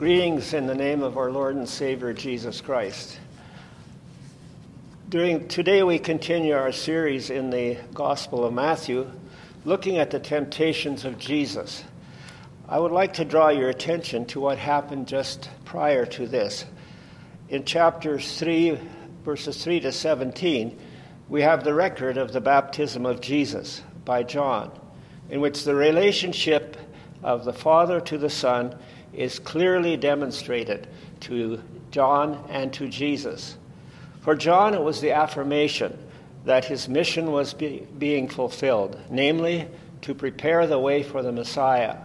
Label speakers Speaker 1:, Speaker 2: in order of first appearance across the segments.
Speaker 1: Greetings in the name of our Lord and Savior Jesus Christ. During today we continue our series in the Gospel of Matthew looking at the temptations of Jesus. I would like to draw your attention to what happened just prior to this. In chapters 3 verses 3 to 17, we have the record of the baptism of Jesus by John, in which the relationship of the Father to the Son is clearly demonstrated to John and to Jesus. For John, it was the affirmation that his mission was be, being fulfilled, namely, to prepare the way for the Messiah.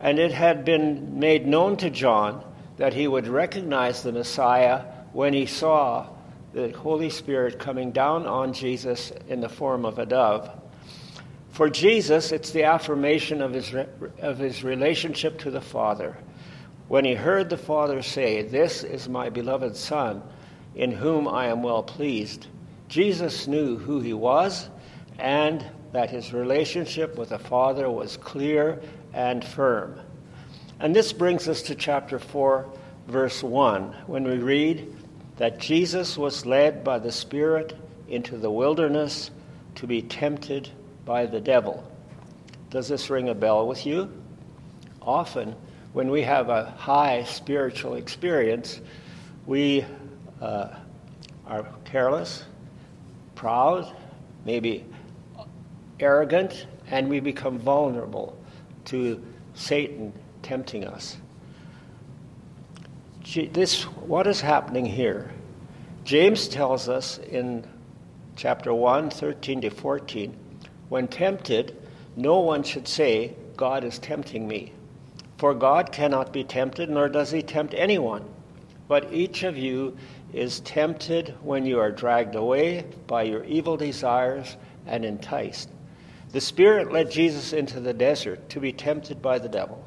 Speaker 1: And it had been made known to John that he would recognize the Messiah when he saw the Holy Spirit coming down on Jesus in the form of a dove. For Jesus, it's the affirmation of his, of his relationship to the Father. When he heard the Father say, This is my beloved Son, in whom I am well pleased, Jesus knew who he was and that his relationship with the Father was clear and firm. And this brings us to chapter 4, verse 1, when we read that Jesus was led by the Spirit into the wilderness to be tempted by the devil. Does this ring a bell with you? Often, when we have a high spiritual experience, we uh, are careless, proud, maybe arrogant, and we become vulnerable to Satan tempting us. This, what is happening here? James tells us in chapter 1, 13 to 14 when tempted, no one should say, God is tempting me. For God cannot be tempted, nor does he tempt anyone. But each of you is tempted when you are dragged away by your evil desires and enticed. The Spirit led Jesus into the desert to be tempted by the devil.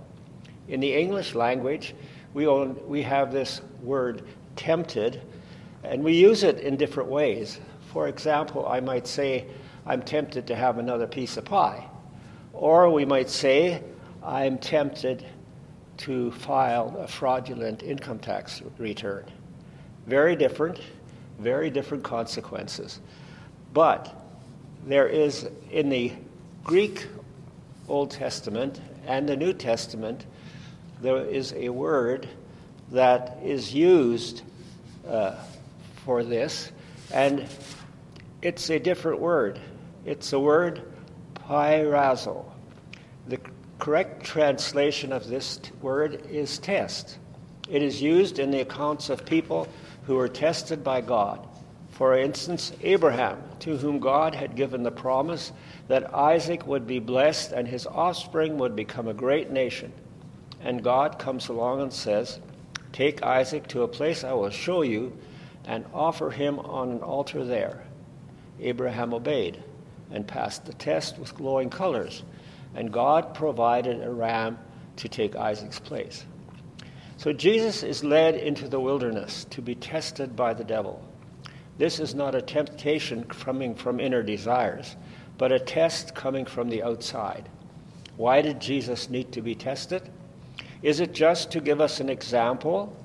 Speaker 1: In the English language, we, own, we have this word tempted, and we use it in different ways. For example, I might say, I'm tempted to have another piece of pie. Or we might say, I'm tempted to file a fraudulent income tax return. Very different, very different consequences. But there is in the Greek Old Testament and the New Testament, there is a word that is used uh, for this, and it's a different word. It's the word peirazo. The correct translation of this word is test. It is used in the accounts of people who were tested by God. For instance, Abraham, to whom God had given the promise that Isaac would be blessed and his offspring would become a great nation. And God comes along and says, Take Isaac to a place I will show you and offer him on an altar there. Abraham obeyed and passed the test with glowing colors. And God provided a ram to take Isaac's place. So Jesus is led into the wilderness to be tested by the devil. This is not a temptation coming from inner desires, but a test coming from the outside. Why did Jesus need to be tested? Is it just to give us an example?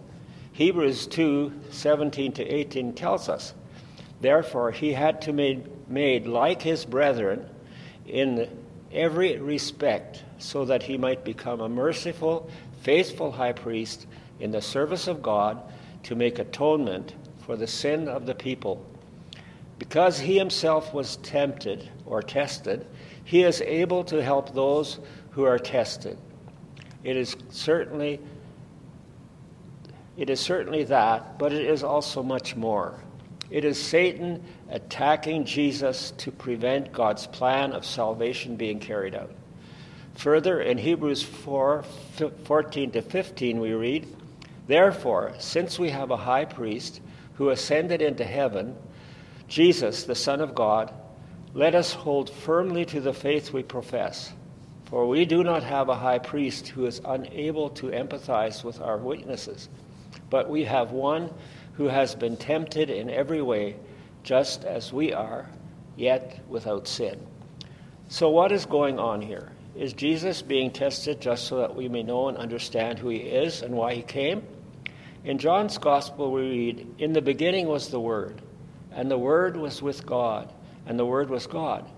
Speaker 1: Hebrews 2 17 to 18 tells us, Therefore, he had to be made like his brethren in every respect, so that he might become a merciful, faithful high priest in the service of God to make atonement for the sin of the people. Because he himself was tempted or tested, he is able to help those who are tested. It is certainly it is certainly that, but it is also much more. It is Satan attacking Jesus to prevent God's plan of salvation being carried out. Further, in Hebrews 4 14 to 15, we read, Therefore, since we have a high priest who ascended into heaven, Jesus, the Son of God, let us hold firmly to the faith we profess. For we do not have a high priest who is unable to empathize with our weaknesses, but we have one who has been tempted in every way, just as we are, yet without sin. So, what is going on here? Is Jesus being tested just so that we may know and understand who he is and why he came? In John's Gospel, we read, In the beginning was the Word, and the Word was with God, and the Word was God.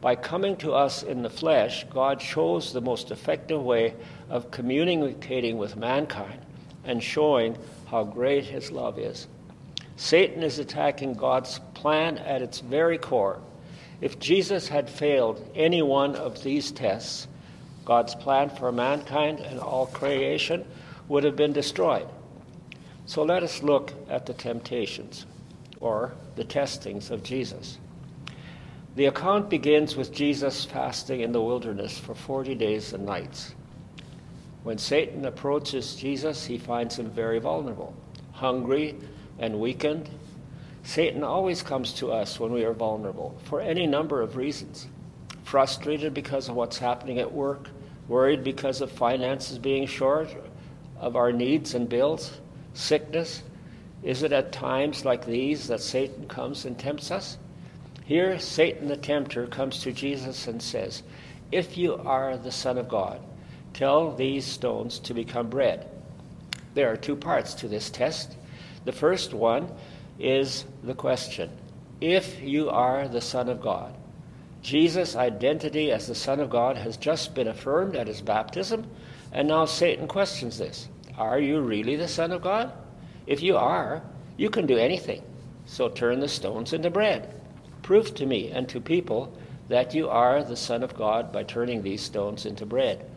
Speaker 1: By coming to us in the flesh, God chose the most effective way of communicating with mankind and showing how great his love is. Satan is attacking God's plan at its very core. If Jesus had failed any one of these tests, God's plan for mankind and all creation would have been destroyed. So let us look at the temptations, or the testings of Jesus. The account begins with Jesus fasting in the wilderness for 40 days and nights. When Satan approaches Jesus, he finds him very vulnerable, hungry and weakened. Satan always comes to us when we are vulnerable for any number of reasons. Frustrated because of what's happening at work, worried because of finances being short, of our needs and bills, sickness. Is it at times like these that Satan comes and tempts us? Here, Satan the tempter comes to Jesus and says, If you are the Son of God, tell these stones to become bread. There are two parts to this test. The first one is the question If you are the Son of God, Jesus' identity as the Son of God has just been affirmed at his baptism, and now Satan questions this Are you really the Son of God? If you are, you can do anything. So turn the stones into bread. Prove to me and to people that you are the Son of God by turning these stones into bread.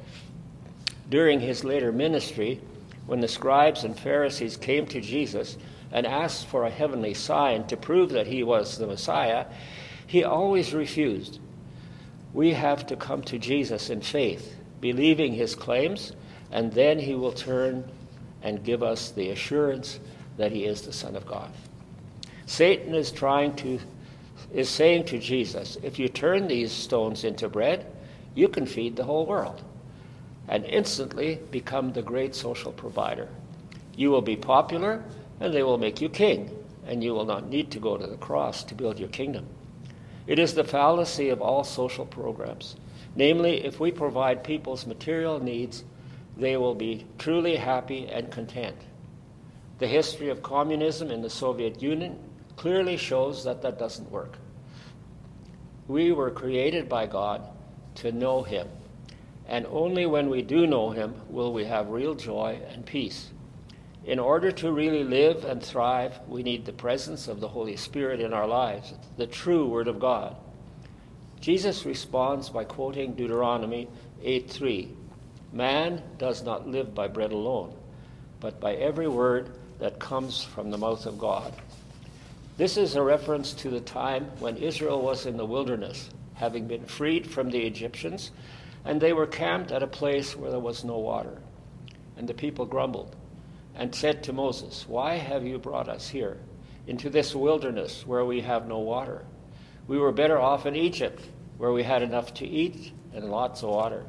Speaker 1: During his later ministry, when the scribes and Pharisees came to Jesus and asked for a heavenly sign to prove that he was the Messiah, he always refused. We have to come to Jesus in faith, believing his claims, and then he will turn and give us the assurance that he is the Son of God. Satan is trying to is saying to Jesus, if you turn these stones into bread, you can feed the whole world and instantly become the great social provider. You will be popular, and they will make you king, and you will not need to go to the cross to build your kingdom. It is the fallacy of all social programs. Namely, if we provide people's material needs, they will be truly happy and content. The history of communism in the Soviet Union clearly shows that that doesn't work. We were created by God to know Him. And only when we do know Him will we have real joy and peace. In order to really live and thrive, we need the presence of the Holy Spirit in our lives, the true Word of God. Jesus responds by quoting Deuteronomy 8:3. Man does not live by bread alone, but by every word that comes from the mouth of God. This is a reference to the time when Israel was in the wilderness, having been freed from the Egyptians, and they were camped at a place where there was no water. And the people grumbled and said to Moses, Why have you brought us here, into this wilderness where we have no water? We were better off in Egypt, where we had enough to eat and lots of water.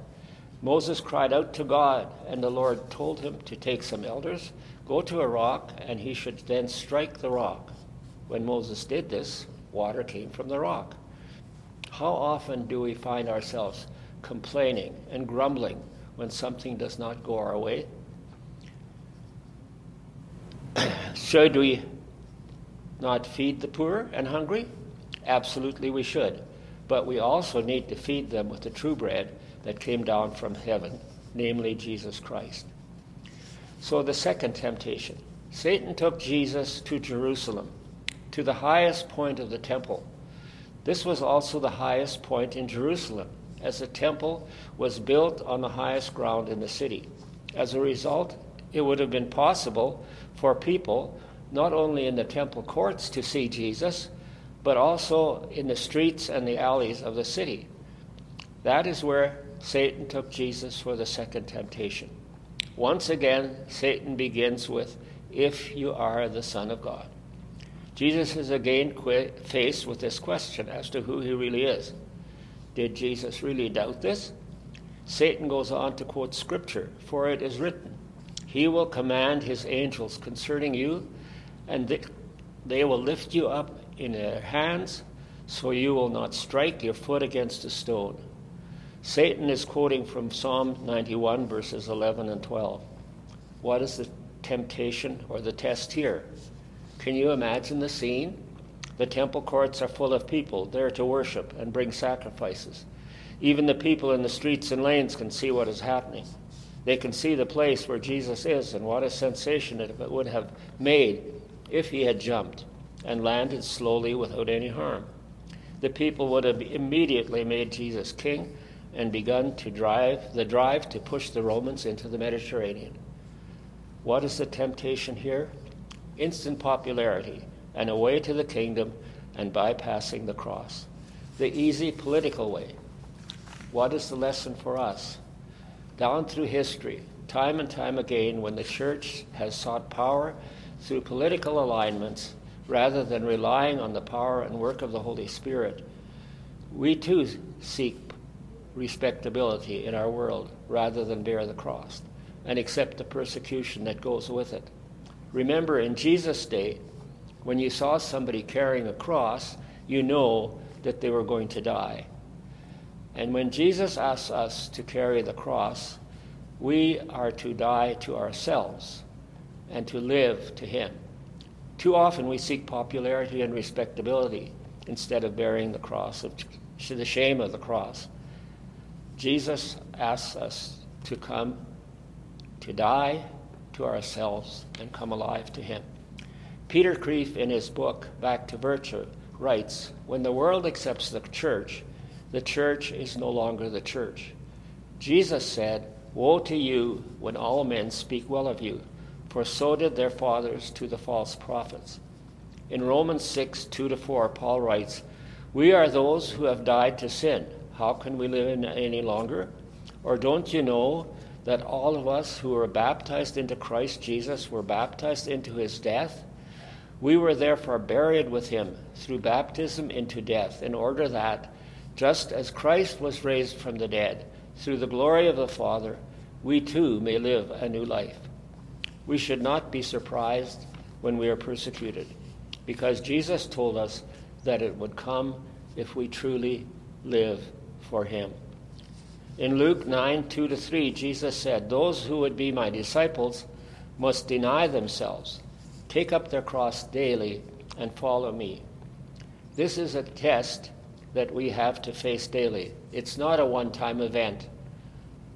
Speaker 1: Moses cried out to God, and the Lord told him to take some elders, go to a rock, and he should then strike the rock when Moses did this, water came from the rock. How often do we find ourselves complaining and grumbling when something does not go our way? should we not feed the poor and hungry? Absolutely, we should. But we also need to feed them with the true bread that came down from heaven, namely Jesus Christ. So, the second temptation Satan took Jesus to Jerusalem to the highest point of the temple. This was also the highest point in Jerusalem, as the temple was built on the highest ground in the city. As a result, it would have been possible for people, not only in the temple courts, to see Jesus, but also in the streets and the alleys of the city. That is where Satan took Jesus for the second temptation. Once again, Satan begins with, If you are the Son of God. Jesus is again faced with this question as to who he really is. Did Jesus really doubt this? Satan goes on to quote Scripture, for it is written, He will command His angels concerning you, and they, will lift you up in their hands, so you will not strike your foot against a stone. Satan is quoting from Psalm 91, verses 11 and 12. What is the temptation or the test here? Can you imagine the scene? The temple courts are full of people there to worship and bring sacrifices. Even the people in the streets and lanes can see what is happening. They can see the place where Jesus is and what a sensation it would have made if he had jumped and landed slowly without any harm. The people would have immediately made Jesus king and begun to drive the drive to push the Romans into the Mediterranean. What is the temptation here? Instant popularity and a way to the kingdom and bypassing the cross. The easy political way. What is the lesson for us? Down through history, time and time again, when the church has sought power through political alignments rather than relying on the power and work of the Holy Spirit, we too seek respectability in our world rather than bear the cross and accept the persecution that goes with it. Remember, in Jesus' day, when you saw somebody carrying a cross, you know that they were going to die. And when Jesus asks us to carry the cross, we are to die to ourselves and to live to Him. Too often we seek popularity and respectability instead of bearing the cross, of the shame of the cross. Jesus asks us to come, to die to ourselves, and come alive to Him. Peter Kreeft, in his book, Back to Virtue, writes When the world accepts the church, the church is no longer the church. Jesus said, Woe to you when all men speak well of you, for so did their fathers to the false prophets. In Romans 6 2 to 4, Paul writes, We are those who have died to sin. How can we live in any longer? Or don't you know that all of us who were baptized into Christ Jesus were baptized into his death? We were therefore buried with him through baptism into death, in order that, just as Christ was raised from the dead through the glory of the Father, we too may live a new life. We should not be surprised when we are persecuted, because Jesus told us that it would come if we truly live for him. In Luke 9 2 to 3, Jesus said, Those who would be my disciples must deny themselves take up their cross daily and follow me. This is a test that we have to face daily. It's not a one time event,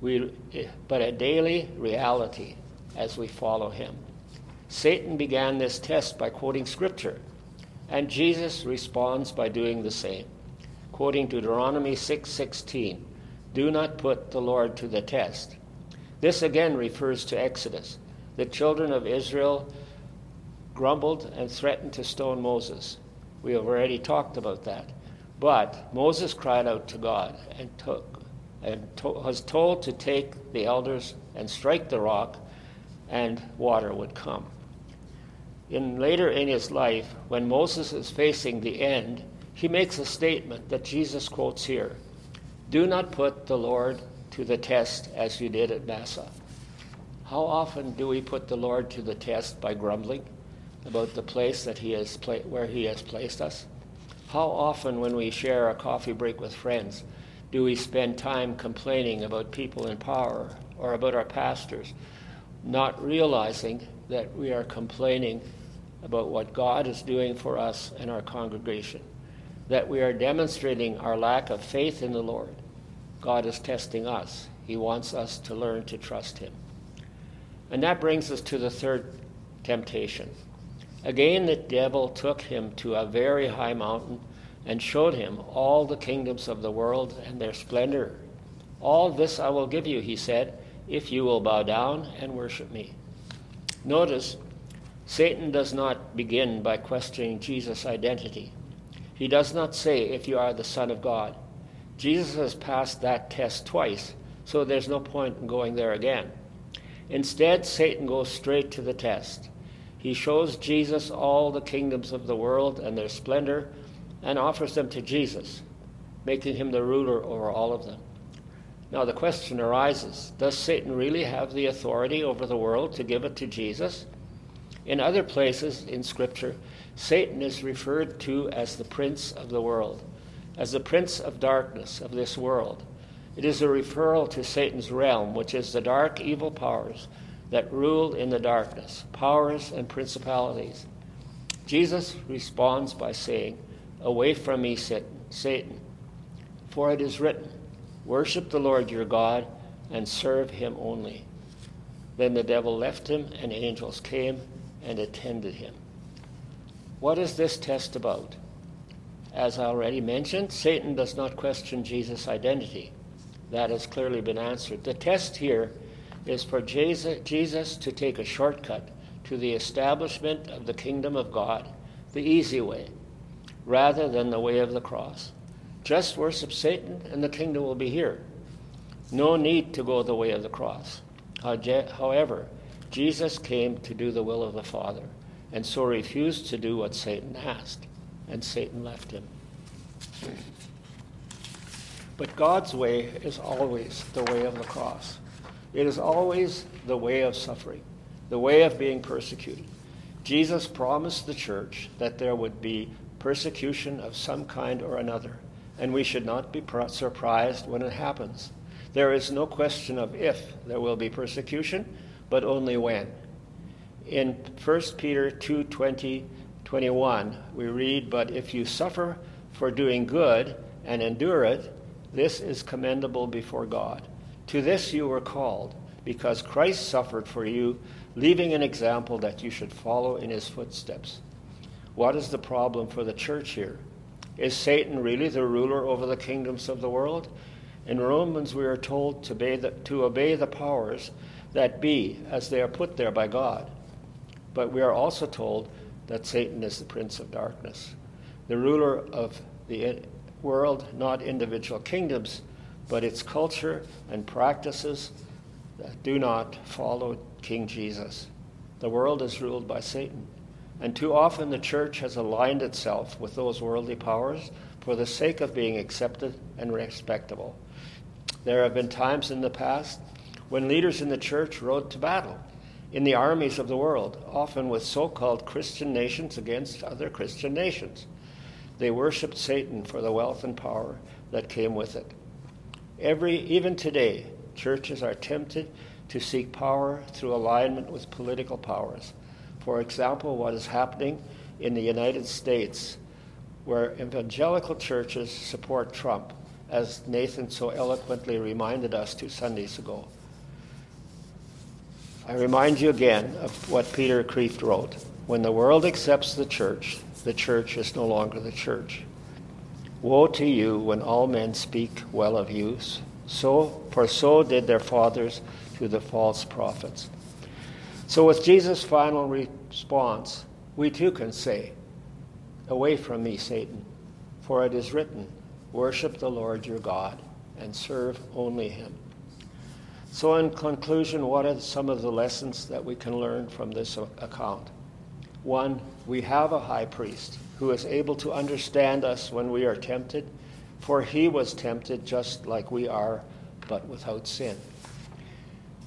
Speaker 1: we, but a daily reality as we follow him. Satan began this test by quoting scripture, and Jesus responds by doing the same. Quoting Deuteronomy 6:16, "Do not put the Lord to the test." This again refers to Exodus. The children of Israel grumbled and threatened to stone Moses. We have already talked about that. But Moses cried out to God and took and to, was told to take the elders and strike the rock, and water would come. In later in his life, when Moses is facing the end, he makes a statement that Jesus quotes here: "Do not put the Lord to the test as you did at Massah." How often do we put the Lord to the test by grumbling? About the place that he has pla- where he has placed us? How often when we share a coffee break with friends do we spend time complaining about people in power or about our pastors, not realizing that we are complaining about what God is doing for us and our congregation, that we are demonstrating our lack of faith in the Lord. God is testing us. He wants us to learn to trust Him. And that brings us to the third temptation Again, the devil took him to a very high mountain and showed him all the kingdoms of the world and their splendor. All this I will give you, he said, if you will bow down and worship me. Notice, Satan does not begin by questioning Jesus' identity. He does not say, if you are the Son of God. Jesus has passed that test twice, so there's no point in going there again. Instead, Satan goes straight to the test. He shows Jesus all the kingdoms of the world and their splendor and offers them to Jesus, making him the ruler over all of them. Now the question arises Does Satan really have the authority over the world to give it to Jesus? In other places in Scripture, Satan is referred to as the prince of the world, as the prince of darkness of this world. It is a referral to Satan's realm, which is the dark, evil powers that rule in the darkness, powers and principalities. Jesus responds by saying, Away from me, Satan, for it is written, Worship the Lord your God and serve him only. Then the devil left him, and angels came and attended him. What is this test about? As I already mentioned, Satan does not question Jesus' identity. That has clearly been answered. The test here is for Jesus to take a shortcut to the establishment of the kingdom of God, the easy way, rather than the way of the cross. Just worship Satan and the kingdom will be here. No need to go the way of the cross. However, Jesus came to do the will of the Father, and so refused to do what Satan asked, and Satan left him. But God's way is always the way of the cross. It is always the way of suffering, the way of being persecuted. Jesus promised the church that there would be persecution of some kind or another, and we should not be surprised when it happens. There is no question of if there will be persecution, but only when. In 1 Peter 2 20, 21, we read, But if you suffer for doing good and endure it, this is commendable before God. To this you were called, because Christ suffered for you, leaving an example that you should follow in his footsteps. What is the problem for the church here? Is Satan really the ruler over the kingdoms of the world? In Romans, we are told to obey, the, to obey the powers that be as they are put there by God. But we are also told that Satan is the prince of darkness, the ruler of the world, not individual kingdoms, but its culture and practices that do not follow King Jesus. The world is ruled by Satan. And too often the church has aligned itself with those worldly powers for the sake of being accepted and respectable. There have been times in the past when leaders in the church rode to battle in the armies of the world, often with so called Christian nations against other Christian nations. They worshiped Satan for the wealth and power that came with it. Every, even today, churches are tempted to seek power through alignment with political powers. For example, what is happening in the United States, where evangelical churches support Trump, as Nathan so eloquently reminded us two Sundays ago. I remind you again of what Peter Kreeft wrote. When the world accepts the church, the church is no longer the church. Woe to you when all men speak well of you, so for so did their fathers to the false prophets. So with Jesus' final response, we too can say, Away from me, Satan, for it is written, Worship the Lord your God and serve only him. So, in conclusion, what are some of the lessons that we can learn from this account? One, we have a high priest who is able to understand us when we are tempted, for he was tempted just like we are, but without sin.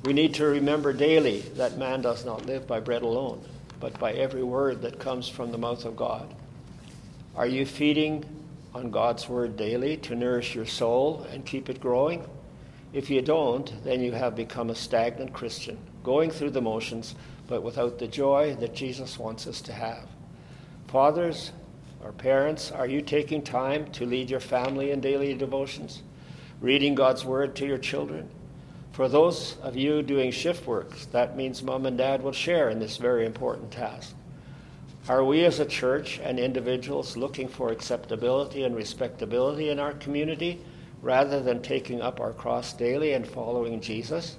Speaker 1: We need to remember daily that man does not live by bread alone, but by every word that comes from the mouth of God. Are you feeding on God's word daily to nourish your soul and keep it growing? If you don't, then you have become a stagnant Christian, going through the motions, but without the joy that Jesus wants us to have. Fathers, or parents, are you taking time to lead your family in daily devotions? Reading God's Word to your children? For those of you doing shift work, that means mom and dad will share in this very important task. Are we as a church and individuals looking for acceptability and respectability in our community rather than taking up our cross daily and following Jesus?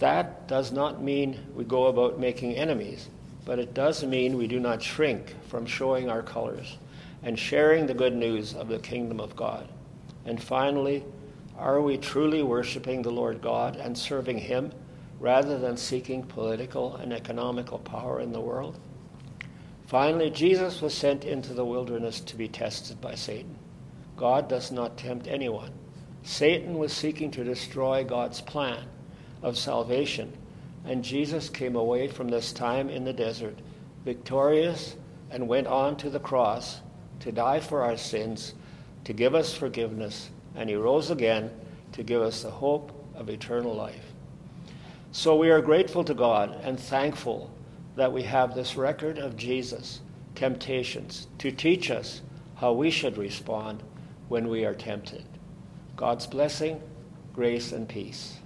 Speaker 1: That does not mean we go about making enemies but it does mean we do not shrink from showing our colors and sharing the good news of the kingdom of God. And finally, are we truly worshiping the Lord God and serving Him rather than seeking political and economical power in the world? Finally, Jesus was sent into the wilderness to be tested by Satan. God does not tempt anyone. Satan was seeking to destroy God's plan of salvation and Jesus came away from this time in the desert, victorious, and went on to the cross to die for our sins, to give us forgiveness. And he rose again to give us the hope of eternal life. So we are grateful to God and thankful that we have this record of Jesus' temptations to teach us how we should respond when we are tempted. God's blessing, grace, and peace.